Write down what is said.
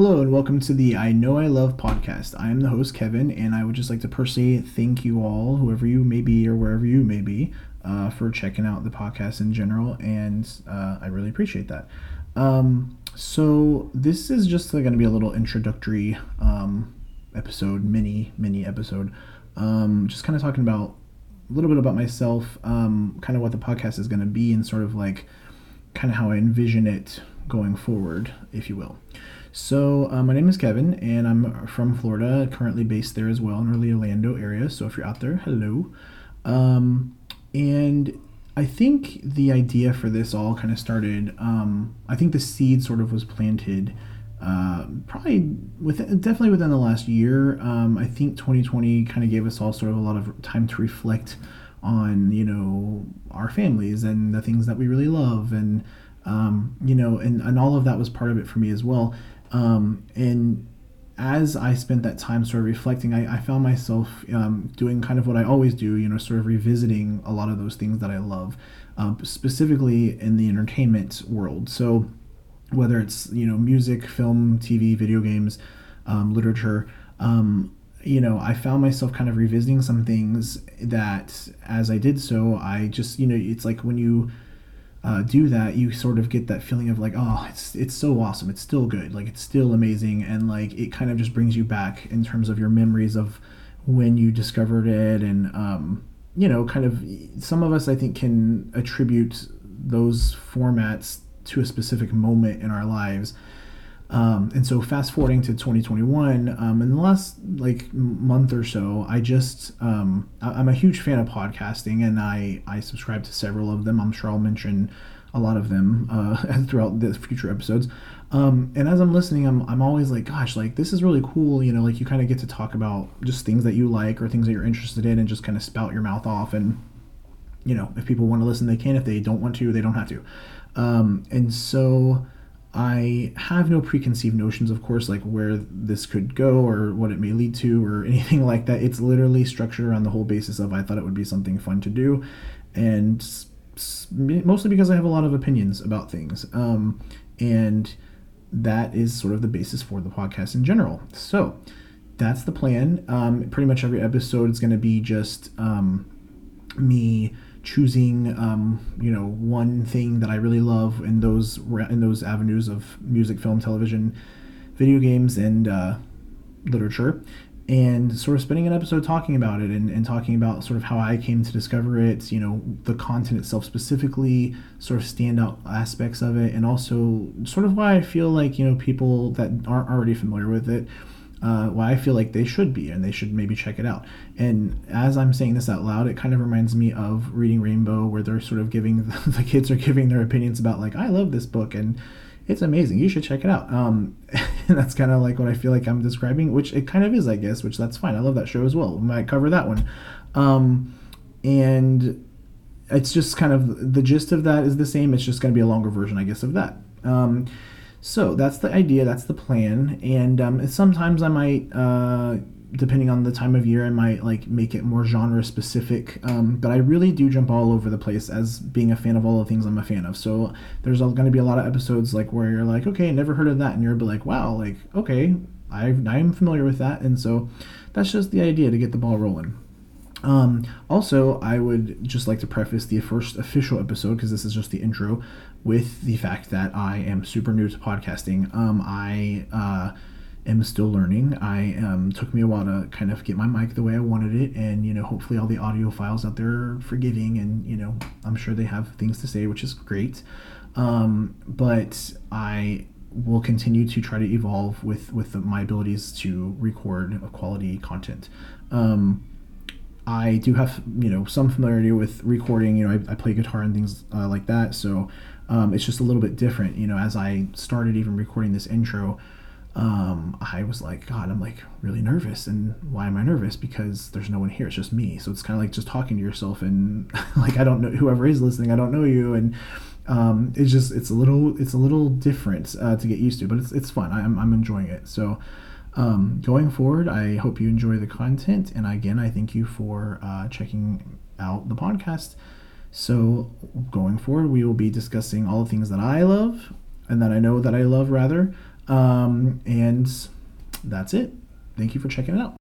Hello and welcome to the I Know I Love podcast. I am the host, Kevin, and I would just like to personally thank you all, whoever you may be or wherever you may be, uh, for checking out the podcast in general, and uh, I really appreciate that. Um, so, this is just going to be a little introductory um, episode, mini, mini episode. Um, just kind of talking about a little bit about myself, um, kind of what the podcast is going to be, and sort of like kind of how I envision it going forward, if you will. So, uh, my name is Kevin, and I'm from Florida, currently based there as well in the Orlando area. So, if you're out there, hello. Um, and I think the idea for this all kind of started. Um, I think the seed sort of was planted, uh, probably within, definitely within the last year. Um, I think 2020 kind of gave us all sort of a lot of time to reflect on you know our families and the things that we really love and um, you know and, and all of that was part of it for me as well um, and as I spent that time sort of reflecting, I, I found myself um, doing kind of what I always do, you know, sort of revisiting a lot of those things that I love, uh, specifically in the entertainment world. So whether it's, you know, music, film, TV, video games, um, literature, um, you know, I found myself kind of revisiting some things that as I did so, I just, you know, it's like when you uh, do that, you sort of get that feeling of like, oh, it's it's so awesome. It's still good. Like it's still amazing, and like it kind of just brings you back in terms of your memories of when you discovered it, and um, you know, kind of some of us I think can attribute those formats to a specific moment in our lives um, and so fast forwarding to 2021, um, in the last like month or so, I just um, I, am a huge fan of podcasting, and I I subscribe to several of them. I'm sure I'll mention a lot of them uh, throughout the future episodes. Um, and as I'm listening, I'm, I'm always like, gosh, like this is really cool. You know, like you kind of get to talk about just things that you like or things that you're interested in, and just kind of spout your mouth off. And you know, if people want to listen, they can. If they don't want to, they don't have to. Um, and so I have no preconceived notions, of course, like where this could go or what it may lead to or anything like that. It's literally structured around the whole basis of I thought it would be something fun to do, and mostly because I have a lot of opinions about things. Um, and that is sort of the basis for the podcast in general. So that's the plan. Um, pretty much every episode is going to be just um, me choosing um, you know one thing that I really love in those in those avenues of music, film, television, video games, and uh, literature, and sort of spending an episode talking about it and, and talking about sort of how I came to discover it, you know, the content itself specifically, sort of standout aspects of it, and also sort of why I feel like you know people that aren't already familiar with it uh, why I feel like they should be and they should maybe check it out. And as I'm saying this out loud, it kind of reminds me of Reading Rainbow, where they're sort of giving the kids are giving their opinions about like I love this book and it's amazing. You should check it out. Um, and that's kind of like what I feel like I'm describing, which it kind of is, I guess. Which that's fine. I love that show as well. We might cover that one. Um, and it's just kind of the gist of that is the same. It's just going to be a longer version, I guess, of that. Um, so that's the idea, that's the plan, and um, sometimes I might, uh, depending on the time of year, I might like make it more genre specific. Um, but I really do jump all over the place as being a fan of all the things I'm a fan of. So there's going to be a lot of episodes like where you're like, okay, never heard of that, and you're like, wow, like okay, I I'm familiar with that, and so that's just the idea to get the ball rolling. Um, also, I would just like to preface the first official episode because this is just the intro with the fact that I am super new to podcasting. Um, I uh, am still learning. I um, took me a while to kind of get my mic the way I wanted it, and you know, hopefully, all the audiophiles out there are forgiving, and you know, I'm sure they have things to say, which is great. Um, but I will continue to try to evolve with with the, my abilities to record quality content. Um, I do have you know some familiarity with recording. You know, I, I play guitar and things uh, like that, so um, it's just a little bit different. You know, as I started even recording this intro, um, I was like, God, I'm like really nervous, and why am I nervous? Because there's no one here. It's just me. So it's kind of like just talking to yourself, and like I don't know whoever is listening. I don't know you, and um, it's just it's a little it's a little different uh, to get used to, but it's it's fun. I'm I'm enjoying it. So um, going forward, I hope you enjoy the content. And again, I thank you for uh, checking out the podcast. So, going forward, we will be discussing all the things that I love and that I know that I love, rather. Um, and that's it. Thank you for checking it out.